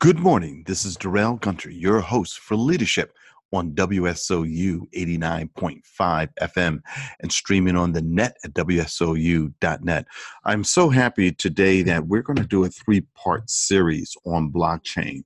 Good morning. This is Darrell Gunter, your host for Leadership on WSOU 89.5 FM and streaming on the net at WSOU.net. I'm so happy today that we're going to do a three part series on blockchain.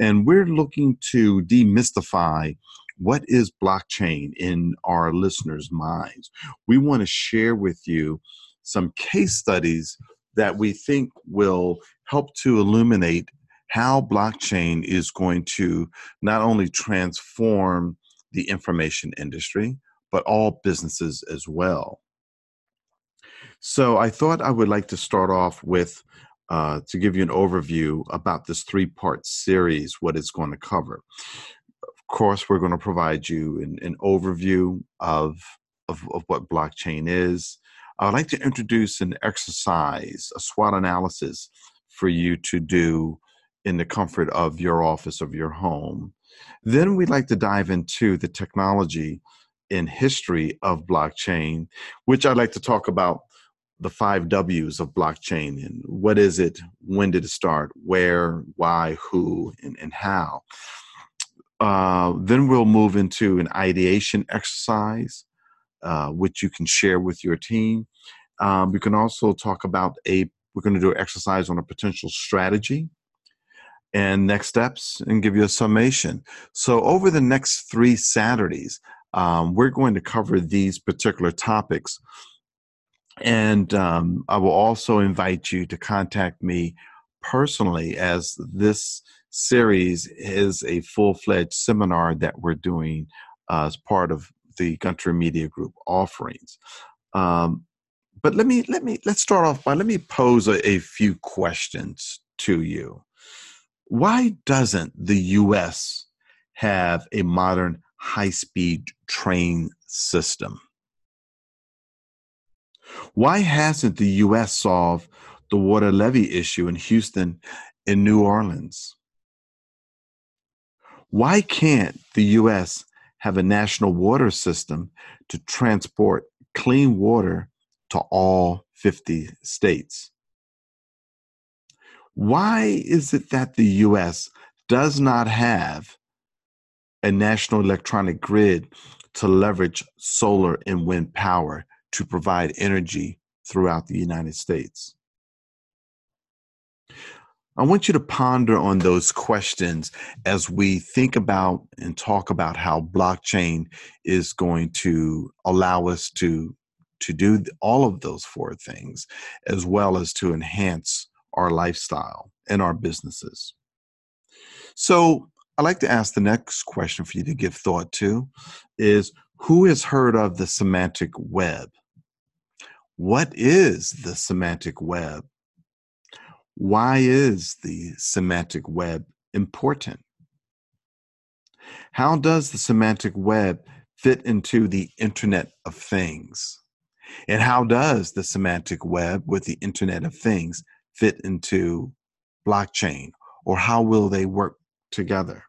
And we're looking to demystify what is blockchain in our listeners' minds. We want to share with you some case studies that we think will help to illuminate how blockchain is going to not only transform the information industry, but all businesses as well. So I thought I would like to start off with uh, to give you an overview about this three part series, what it's going to cover. Of course, we're going to provide you an, an overview of, of, of what blockchain is. I would like to introduce an exercise, a SWOT analysis for you to do in the comfort of your office of your home. Then we'd like to dive into the technology and history of blockchain, which I'd like to talk about the five W's of blockchain and what is it, when did it start, where, why, who, and, and how. Uh, then we'll move into an ideation exercise, uh, which you can share with your team. Um, we can also talk about a, we're going to do an exercise on a potential strategy and next steps and give you a summation. So, over the next three Saturdays, um, we're going to cover these particular topics. And um, I will also invite you to contact me personally as this series is a full fledged seminar that we're doing uh, as part of the Gunter Media Group offerings. Um, but let me let me let's start off by let me pose a, a few questions to you why doesn't the US have a modern high speed train system? Why hasn't the US solved the water levy issue in Houston and New Orleans? Why can't the US have a national water system to transport clean water to all 50 states? Why is it that the US does not have a national electronic grid to leverage solar and wind power to provide energy throughout the United States? I want you to ponder on those questions as we think about and talk about how blockchain is going to allow us to to do all of those four things as well as to enhance our lifestyle and our businesses. So I'd like to ask the next question for you to give thought to is who has heard of the semantic web? What is the semantic web? Why is the semantic web important? How does the semantic web fit into the Internet of Things? And how does the semantic web with the Internet of Things fit into blockchain or how will they work together?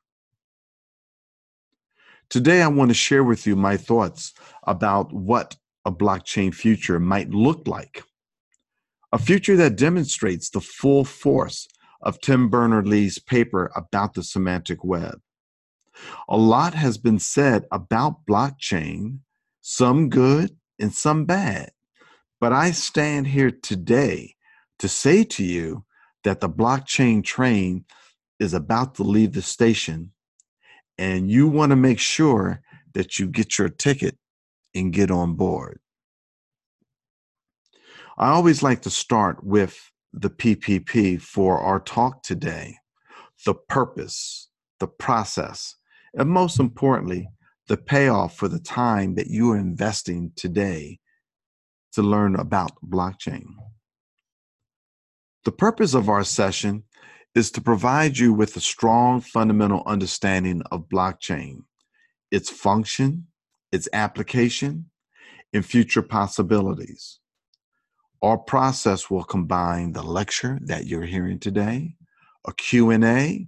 Today, I want to share with you my thoughts about what a blockchain future might look like. A future that demonstrates the full force of Tim Berners Lee's paper about the semantic web. A lot has been said about blockchain, some good and some bad. But I stand here today to say to you that the blockchain train is about to leave the station and you want to make sure that you get your ticket and get on board. I always like to start with the PPP for our talk today the purpose, the process, and most importantly, the payoff for the time that you are investing today to learn about blockchain. The purpose of our session is to provide you with a strong fundamental understanding of blockchain, its function, its application, and future possibilities. Our process will combine the lecture that you're hearing today, a Q&A,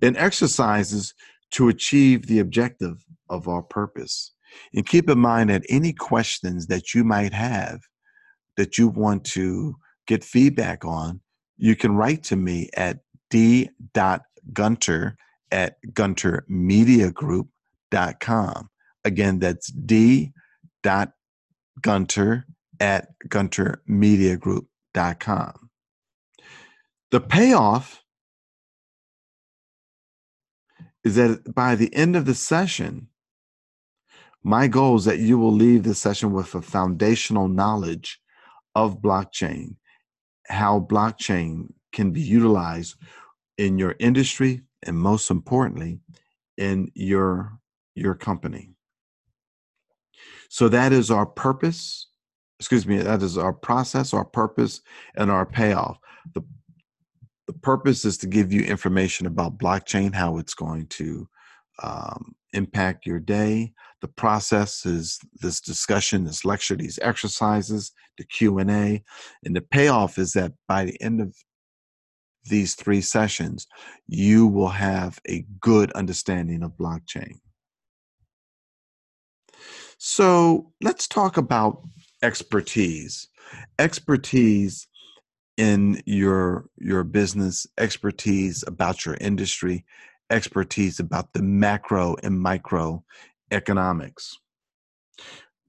and exercises to achieve the objective of our purpose. And keep in mind that any questions that you might have that you want to get feedback on, you can write to me at d.gunter at guntermediagroup.com. Again, that's d.gunter at guntermediagroup.com. The payoff is that by the end of the session, my goal is that you will leave the session with a foundational knowledge of blockchain, how blockchain can be utilized in your industry, and most importantly, in your your company. So that is our purpose. Excuse me, that is our process, our purpose, and our payoff. The the purpose is to give you information about blockchain, how it's going to um, impact your day. The process is this discussion, this lecture, these exercises, the Q and A, and the payoff is that by the end of these three sessions, you will have a good understanding of blockchain. So let's talk about expertise. Expertise in your your business, expertise about your industry, expertise about the macro and micro economics.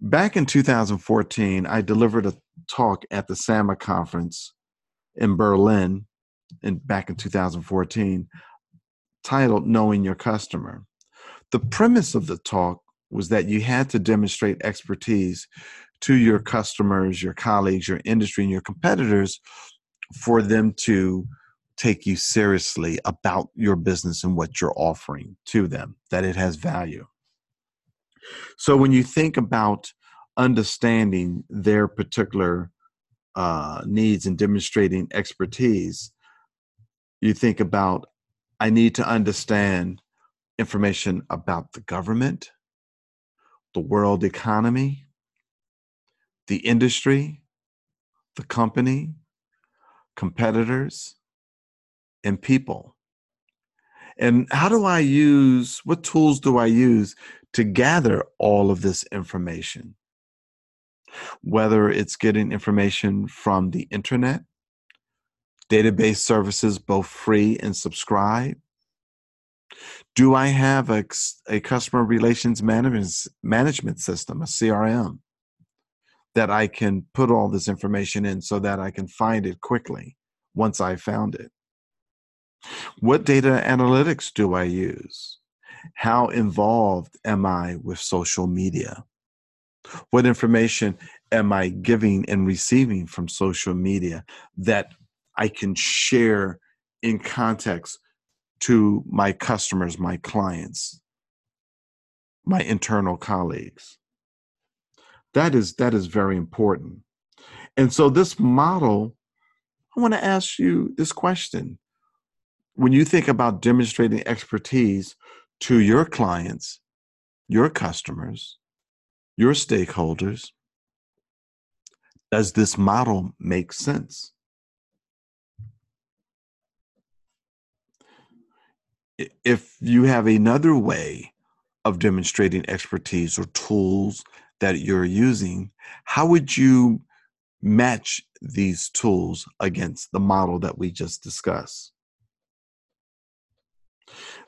Back in 2014, I delivered a talk at the SAMA conference in Berlin and back in 2014 titled Knowing Your Customer. The premise of the talk was that you had to demonstrate expertise to your customers, your colleagues, your industry, and your competitors for them to take you seriously about your business and what you're offering to them, that it has value. So when you think about understanding their particular uh, needs and demonstrating expertise, you think about I need to understand information about the government, the world economy, the industry, the company, competitors, and people. And how do I use, what tools do I use to gather all of this information? Whether it's getting information from the internet, database services, both free and subscribe? Do I have a, a customer relations management, management system, a CRM, that I can put all this information in so that I can find it quickly once I found it? What data analytics do I use? How involved am I with social media? What information am I giving and receiving from social media that I can share in context to my customers, my clients, my internal colleagues. That is that is very important. And so this model, I want to ask you this question. When you think about demonstrating expertise to your clients, your customers, your stakeholders, does this model make sense? if you have another way of demonstrating expertise or tools that you're using, how would you match these tools against the model that we just discussed?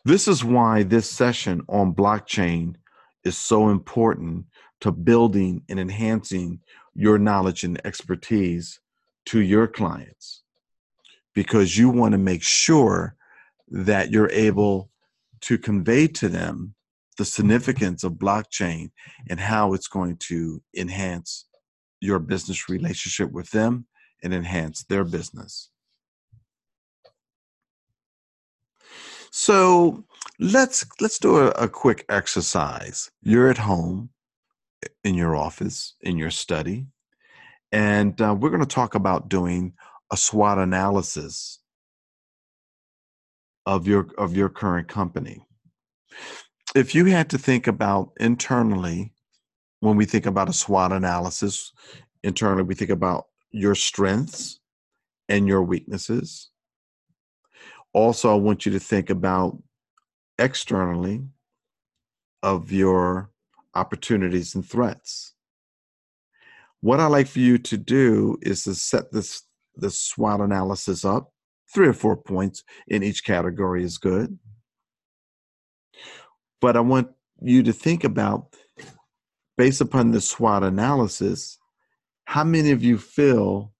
This is why this session on blockchain is so important to building and enhancing your knowledge and expertise to your clients because you want to make sure that you're able to convey to them the significance of blockchain and how it's going to enhance your business relationship with them and enhance their business. So let's let's do a, a quick exercise. You're at home, in your office, in your study, and uh, we're going to talk about doing a SWOT analysis of your of your current company. If you had to think about internally, when we think about a SWOT analysis, internally we think about your strengths and your weaknesses. Also, I want you to think about externally of your opportunities and threats. What I like for you to do is to set this this SWOT analysis up three or four points in each category is good. But I want you to think about, based upon the SWOT analysis, how many of you feel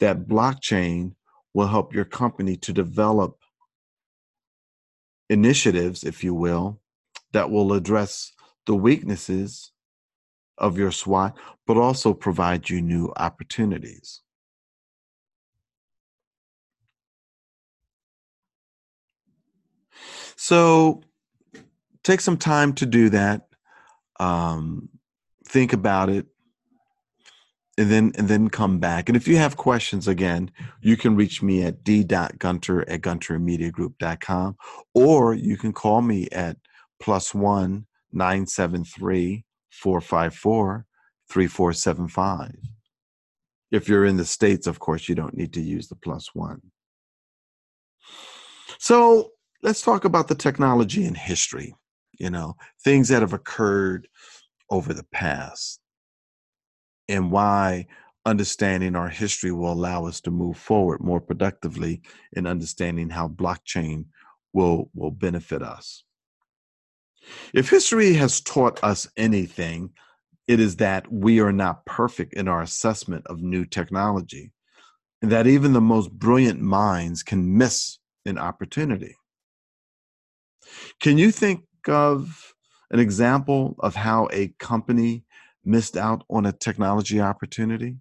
that blockchain will help your company to develop initiatives, if you will, that will address the weaknesses of your SWOT, but also provide you new opportunities. So take some time to do that. Um, think about it and then and then come back. And if you have questions again, you can reach me at d.gunter at guntermediagroup.com or you can call me at plus one nine seven three four five four three four seven five. If you're in the States, of course, you don't need to use the plus one. So let's talk about the technology and history, you know, things that have occurred over the past and why understanding our history will allow us to move forward more productively in understanding how blockchain will will benefit us. If history has taught us anything, it is that we are not perfect in our assessment of new technology, and that even the most brilliant minds can miss an opportunity. Can you think of an example of how a company missed out on a technology opportunity?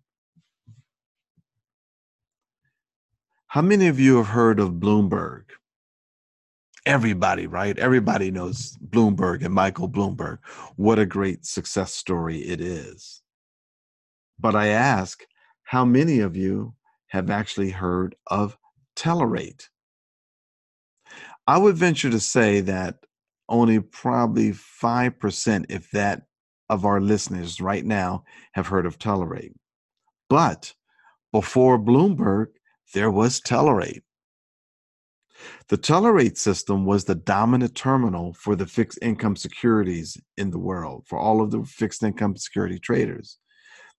How many of you have heard of Bloomberg? Everybody, right? Everybody knows Bloomberg and Michael Bloomberg. What a great success story it is. But I ask, how many of you have actually heard of Telerate? I would venture to say that only probably 5%, if that, of our listeners right now have heard of Telerate. But before Bloomberg, there was Telerate. The Telerate system was the dominant terminal for the fixed income securities in the world, for all of the fixed income security traders.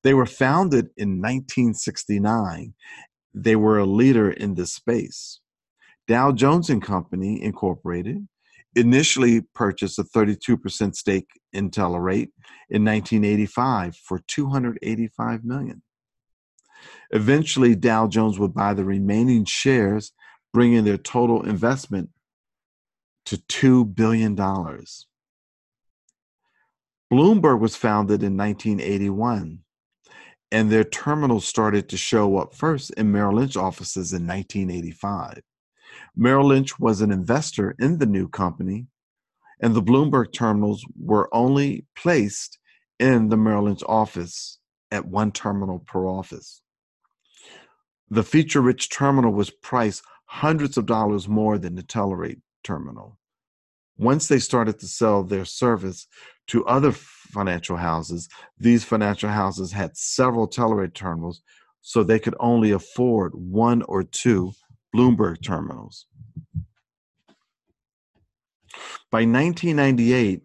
They were founded in 1969. They were a leader in this space. Dow Jones and Company Incorporated initially purchased a 32% stake in Telerate in 1985 for 285 million. Eventually, Dow Jones would buy the remaining shares, bringing their total investment to $2 billion. Bloomberg was founded in 1981, and their terminal started to show up first in Merrill Lynch offices in 1985. Merrill Lynch was an investor in the new company, and the Bloomberg terminals were only placed in the Merrill Lynch office at one terminal per office. The feature rich terminal was priced hundreds of dollars more than the Telerate terminal. Once they started to sell their service to other financial houses, these financial houses had several Telerate terminals, so they could only afford one or two Bloomberg terminals. By 1998,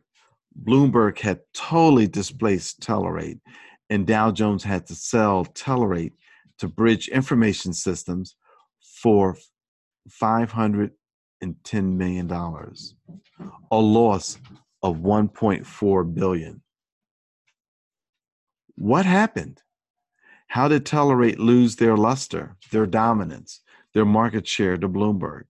Bloomberg had totally displaced Telerate, and Dow Jones had to sell Telerate to Bridge Information Systems for $510 million, a loss of 1.4 billion. What happened? How did Telerate lose their luster, their dominance? Their market share to Bloomberg.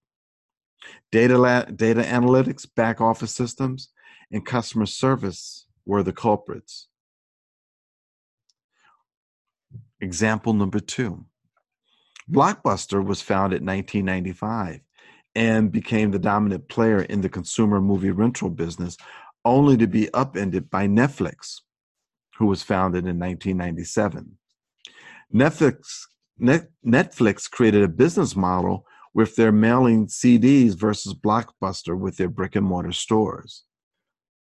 Data, la- data analytics, back office systems, and customer service were the culprits. Example number two Blockbuster was founded in 1995 and became the dominant player in the consumer movie rental business, only to be upended by Netflix, who was founded in 1997. Netflix Net- Netflix created a business model with their mailing CDs versus Blockbuster with their brick and mortar stores.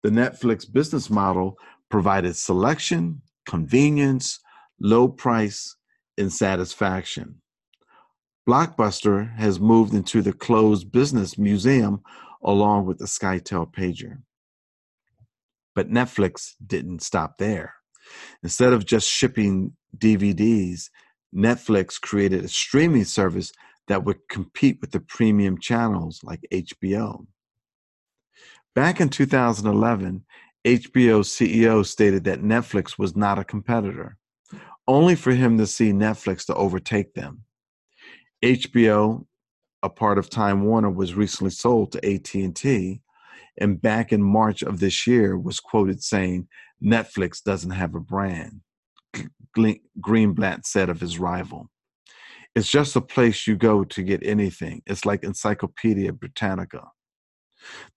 The Netflix business model provided selection, convenience, low price, and satisfaction. Blockbuster has moved into the closed business museum along with the SkyTel pager. But Netflix didn't stop there. Instead of just shipping DVDs, Netflix created a streaming service that would compete with the premium channels like HBO. Back in 2011, HBO's CEO stated that Netflix was not a competitor, only for him to see Netflix to overtake them. HBO, a part of Time Warner, was recently sold to AT&T, and back in March of this year was quoted saying, "Netflix doesn't have a brand." Greenblatt said of his rival. It's just a place you go to get anything. It's like Encyclopedia Britannica.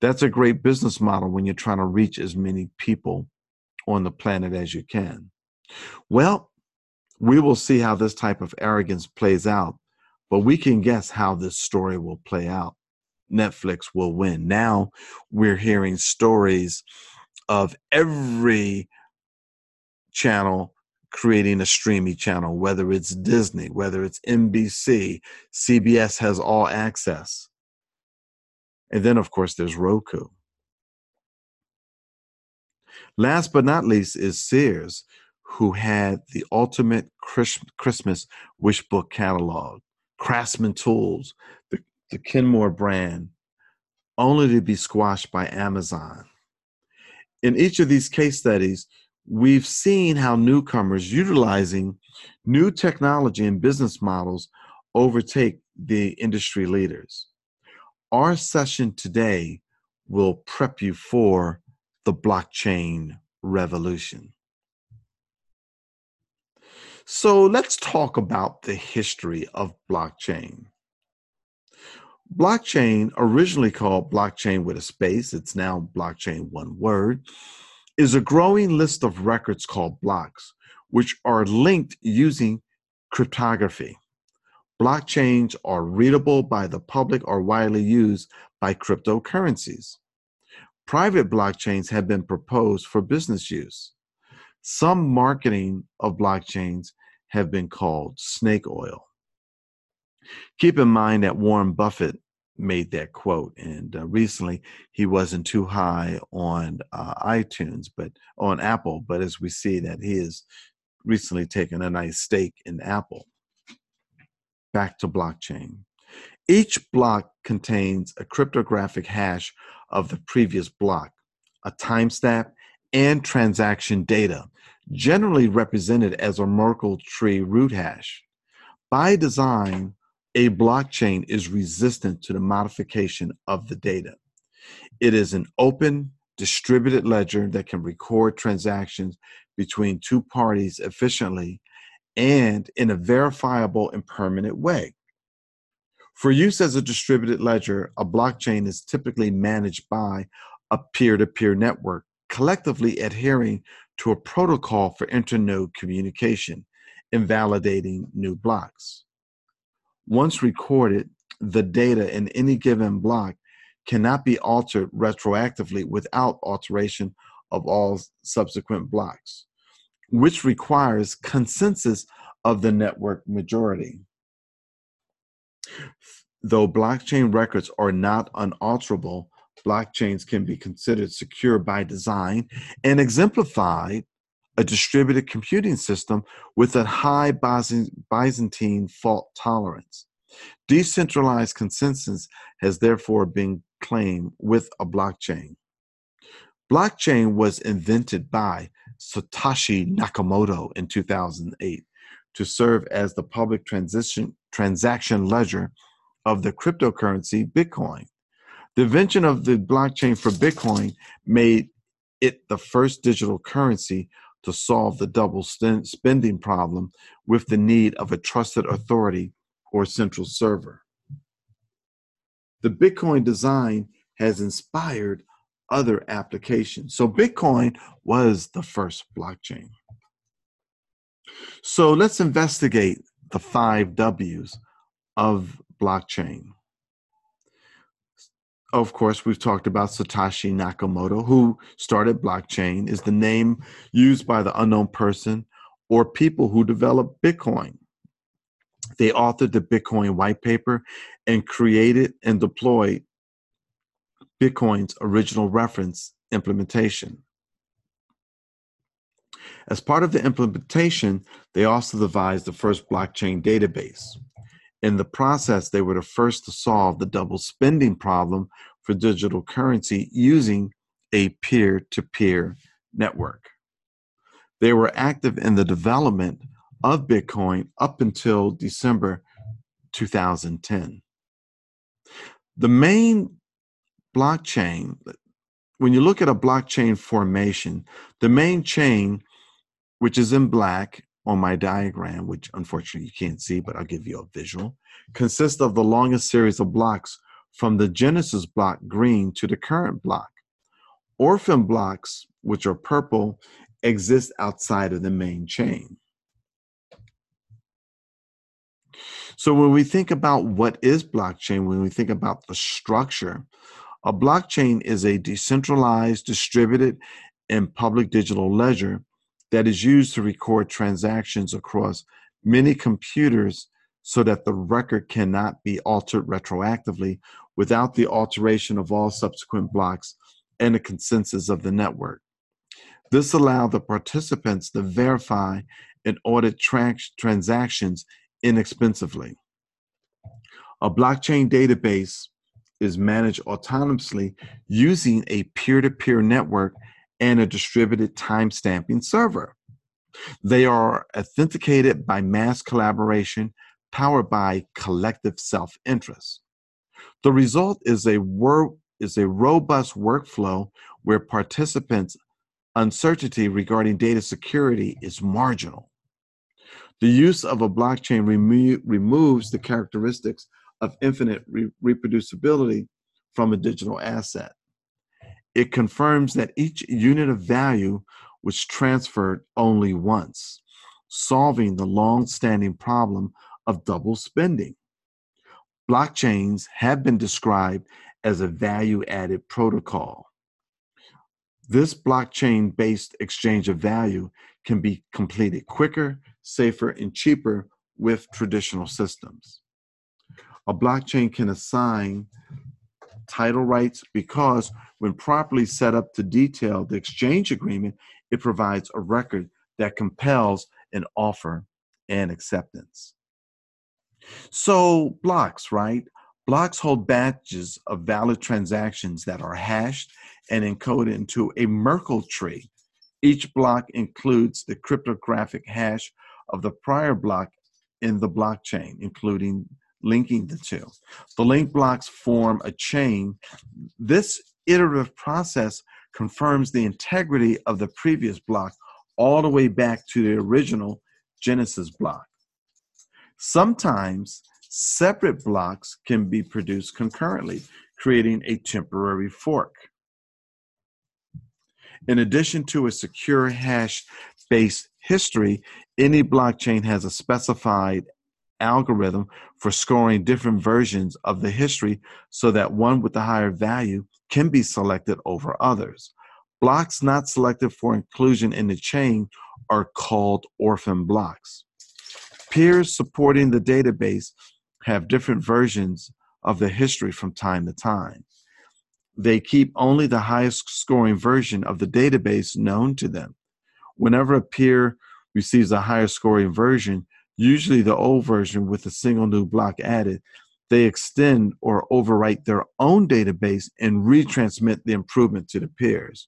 That's a great business model when you're trying to reach as many people on the planet as you can. Well, we will see how this type of arrogance plays out, but we can guess how this story will play out. Netflix will win. Now we're hearing stories of every channel creating a streaming channel, whether it's Disney, whether it's NBC, CBS has all access. And then, of course, there's Roku. Last but not least is Sears, who had the ultimate Christmas wish book catalog, Craftsman Tools, the, the Kenmore brand, only to be squashed by Amazon. In each of these case studies, we've seen how newcomers utilizing new technology and business models overtake the industry leaders. Our session today will prep you for the blockchain revolution. So let's talk about the history of blockchain. Blockchain, originally called blockchain with a space, it's now blockchain one word, is a growing list of records called blocks, which are linked using cryptography. Blockchains are readable by the public or widely used by cryptocurrencies. Private blockchains have been proposed for business use. Some marketing of blockchains have been called snake oil. Keep in mind that Warren Buffett made that quote. And uh, recently, he wasn't too high on uh, iTunes, but on Apple. But as we see that he has recently taken a nice stake in Apple. Back to blockchain. Each block contains a cryptographic hash of the previous block, a timestamp, and transaction data, generally represented as a Merkle tree root hash. By design, a blockchain is resistant to the modification of the data. It is an open, distributed ledger that can record transactions between two parties efficiently and in a verifiable and permanent way. For use as a distributed ledger, a blockchain is typically managed by a peer to peer network, collectively adhering to a protocol for internode communication, invalidating new blocks. Once recorded, the data in any given block cannot be altered retroactively without alteration of all subsequent blocks, which requires consensus of the network majority. Though blockchain records are not unalterable, blockchains can be considered secure by design and exemplified a distributed computing system with a high Byzantine fault tolerance. Decentralized consensus has therefore been claimed with a blockchain. Blockchain was invented by Satoshi Nakamoto in 2008 to serve as the public transaction ledger of the cryptocurrency Bitcoin. The invention of the blockchain for Bitcoin made it the first digital currency to solve the double spending problem with the need of a trusted authority or central server. The Bitcoin design has inspired other applications. So, Bitcoin was the first blockchain. So, let's investigate the five W's of blockchain of course, we've talked about Satoshi Nakamoto, who started blockchain, is the name used by the unknown person or people who developed Bitcoin. They authored the Bitcoin white paper and created and deployed Bitcoin's original reference implementation. As part of the implementation, they also devised the first blockchain database. In the process, they were the first to solve the double spending problem for digital currency using a peer to peer network. They were active in the development of Bitcoin up until December 2010. The main blockchain, when you look at a blockchain formation, the main chain, which is in black on my diagram, which unfortunately you can't see, but I'll give you a visual, consists of the longest series of blocks from the Genesis block green to the current block. Orphan blocks, which are purple, exist outside of the main chain. So when we think about what is blockchain, when we think about the structure, a blockchain is a decentralized, distributed, and public digital ledger that is used to record transactions across many computers so that the record cannot be altered retroactively without the alteration of all subsequent blocks and the consensus of the network. This allowed the participants to verify and audit tra- transactions inexpensively. A blockchain database is managed autonomously using a peer to peer network and a distributed timestamping server. They are authenticated by mass collaboration powered by collective self interest. The result is a, wor- is a robust workflow where participants' uncertainty regarding data security is marginal. The use of a blockchain remo- removes the characteristics of infinite re- reproducibility from a digital asset. It confirms that each unit of value was transferred only once, solving the long standing problem of double spending. Blockchains have been described as a value added protocol. This blockchain based exchange of value can be completed quicker, safer, and cheaper with traditional systems. A blockchain can assign title rights because, when properly set up to detail the exchange agreement, it provides a record that compels an offer and acceptance. So, blocks, right? Blocks hold batches of valid transactions that are hashed and encoded into a Merkle tree. Each block includes the cryptographic hash of the prior block in the blockchain, including linking the two. The link blocks form a chain. This iterative process confirms the integrity of the previous block all the way back to the original Genesis block. Sometimes separate blocks can be produced concurrently, creating a temporary fork. In addition to a secure hash based history, any blockchain has a specified algorithm for scoring different versions of the history so that one with the higher value can be selected over others. Blocks not selected for inclusion in the chain are called orphan blocks. Peers supporting the database have different versions of the history from time to time. They keep only the highest scoring version of the database known to them. Whenever a peer receives a higher scoring version, usually the old version with a single new block added, they extend or overwrite their own database and retransmit the improvement to the peers.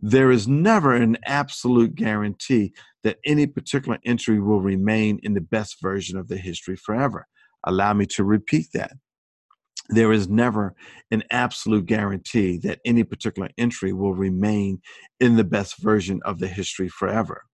There is never an absolute guarantee that any particular entry will remain in the best version of the history forever. Allow me to repeat that. There is never an absolute guarantee that any particular entry will remain in the best version of the history forever.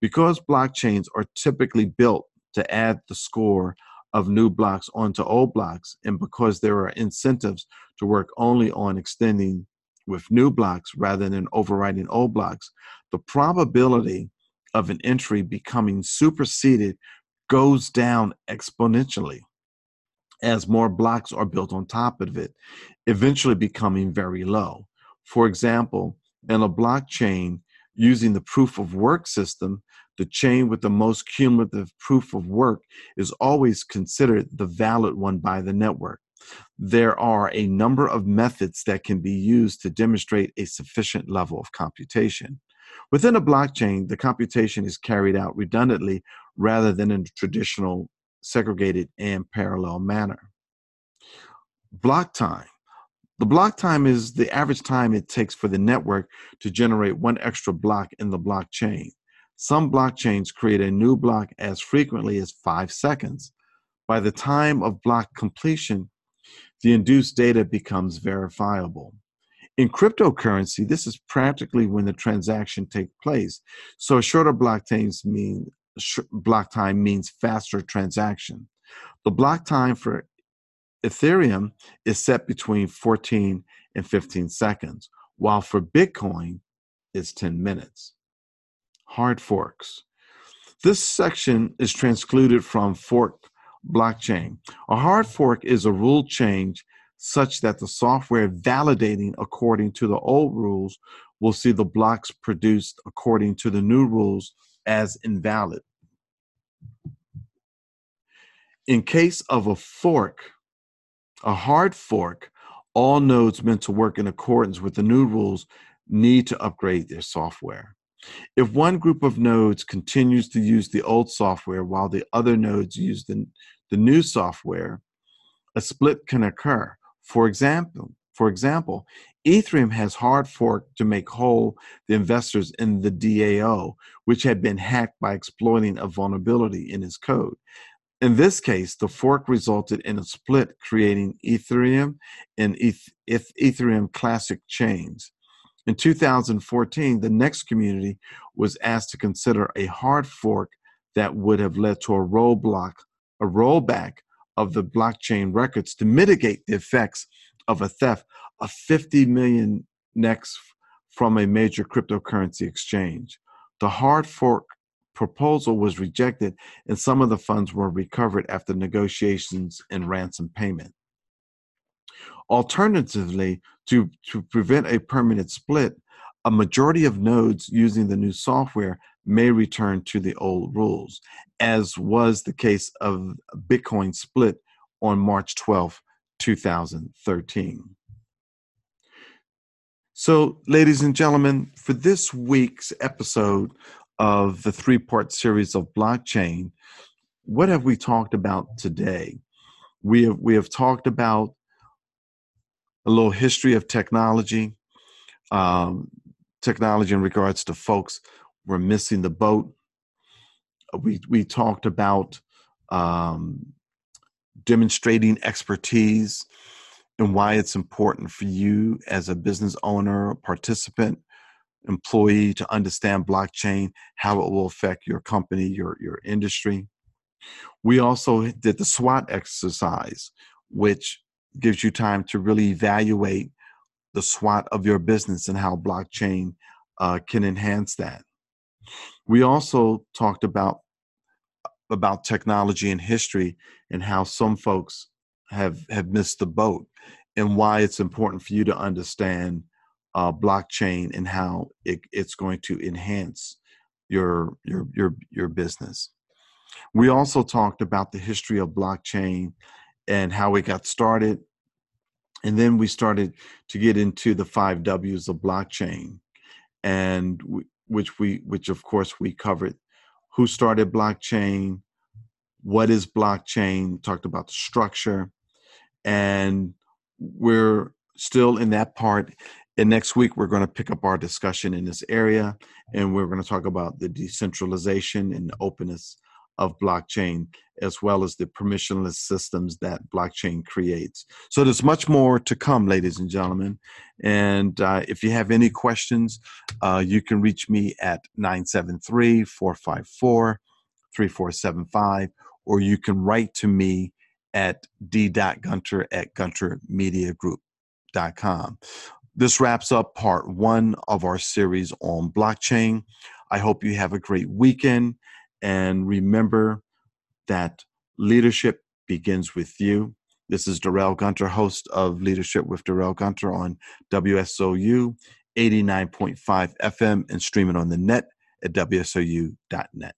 Because blockchains are typically built to add the score of new blocks onto old blocks, and because there are incentives to work only on extending with new blocks rather than overriding old blocks, the probability of an entry becoming superseded goes down exponentially as more blocks are built on top of it, eventually becoming very low. For example, in a blockchain using the proof of work system, the chain with the most cumulative proof of work is always considered the valid one by the network. There are a number of methods that can be used to demonstrate a sufficient level of computation. Within a blockchain, the computation is carried out redundantly rather than in a traditional segregated and parallel manner. Block time. The block time is the average time it takes for the network to generate one extra block in the blockchain. Some blockchains create a new block as frequently as five seconds. By the time of block completion, the induced data becomes verifiable. In cryptocurrency, this is practically when the transaction takes place. So shorter block times mean block time means faster transaction. The block time for Ethereum is set between 14 and 15 seconds, while for Bitcoin it's 10 minutes. Hard forks. This section is transcluded from fork blockchain. A hard fork is a rule change such that the software validating according to the old rules will see the blocks produced according to the new rules as invalid. In case of a fork, a hard fork, all nodes meant to work in accordance with the new rules need to upgrade their software. If one group of nodes continues to use the old software while the other nodes use the, the new software, a split can occur. For example, for example, Ethereum has hard forked to make whole the investors in the DAO, which had been hacked by exploiting a vulnerability in its code. In this case, the fork resulted in a split, creating Ethereum and Ethereum Classic chains. In 2014, the Nxt community was asked to consider a hard fork that would have led to a rollblock, a rollback of the blockchain records to mitigate the effects of a theft of 50 million NXT from a major cryptocurrency exchange. The hard fork proposal was rejected and some of the funds were recovered after negotiations and ransom payment. Alternatively, to, to prevent a permanent split, a majority of nodes using the new software may return to the old rules, as was the case of Bitcoin split on March 12, 2013. So, ladies and gentlemen, for this week's episode of the three part series of blockchain, what have we talked about today? We have, we have talked about a little history of technology, um, technology in regards to folks were missing the boat. We, we talked about um, demonstrating expertise and why it's important for you as a business owner, participant, employee to understand blockchain, how it will affect your company, your, your industry. We also did the SWOT exercise, which gives you time to really evaluate the SWOT of your business and how blockchain uh, can enhance that. We also talked about about technology and history and how some folks have have missed the boat and why it's important for you to understand uh, blockchain and how it, it's going to enhance your your your your business. We also talked about the history of blockchain and how it got started, and then we started to get into the five W's of blockchain, and we, which we which of course we covered. Who started blockchain, what is blockchain, talked about the structure, and we're still in that part. And next week, we're going to pick up our discussion in this area, and we're going to talk about the decentralization and openness of blockchain, as well as the permissionless systems that blockchain creates. So there's much more to come, ladies and gentlemen. And uh, if you have any questions, uh, you can reach me at 973 454 3475, or you can write to me at d.gunter at guntermediagroup.com. This wraps up part one of our series on blockchain. I hope you have a great weekend and remember that leadership begins with you. This is Darrell Gunter, host of Leadership with Darrell Gunter on WSOU 89.5 FM and streaming on the net at WSOU.net.